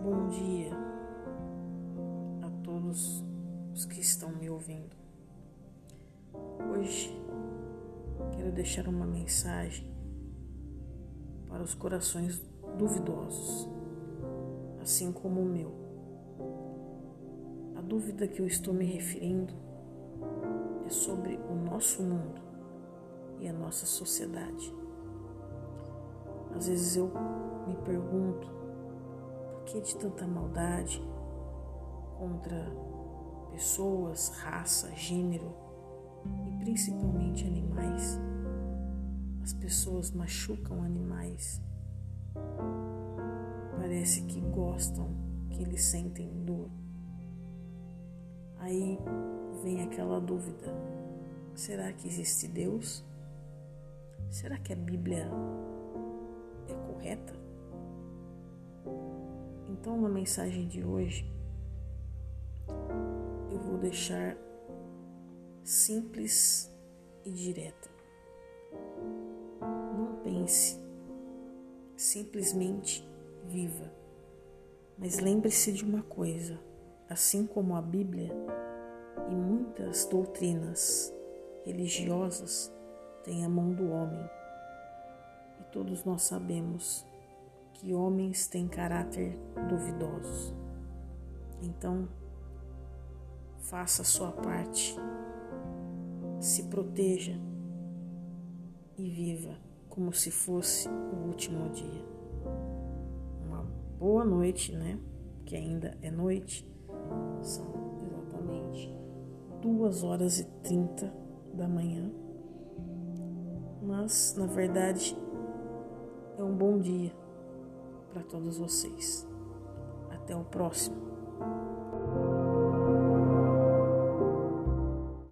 Bom dia a todos os que estão me ouvindo. Hoje quero deixar uma mensagem para os corações duvidosos, assim como o meu. A dúvida que eu estou me referindo é sobre o nosso mundo e a nossa sociedade. Às vezes eu me pergunto por que de tanta maldade contra pessoas, raça, gênero e principalmente animais. As pessoas machucam animais. Parece que gostam, que eles sentem dor. Aí vem aquela dúvida: será que existe Deus? Será que a Bíblia é correta? Então, na mensagem de hoje, eu vou deixar simples e direta. Não pense, simplesmente viva. Mas lembre-se de uma coisa: assim como a Bíblia e muitas doutrinas religiosas têm a mão do homem, e todos nós sabemos que homens têm caráter duvidoso. Então, faça a sua parte se proteja e viva como se fosse o último dia. Uma boa noite, né? Que ainda é noite. São exatamente duas horas e trinta da manhã. Mas, na verdade, é um bom dia para todos vocês. Até o próximo.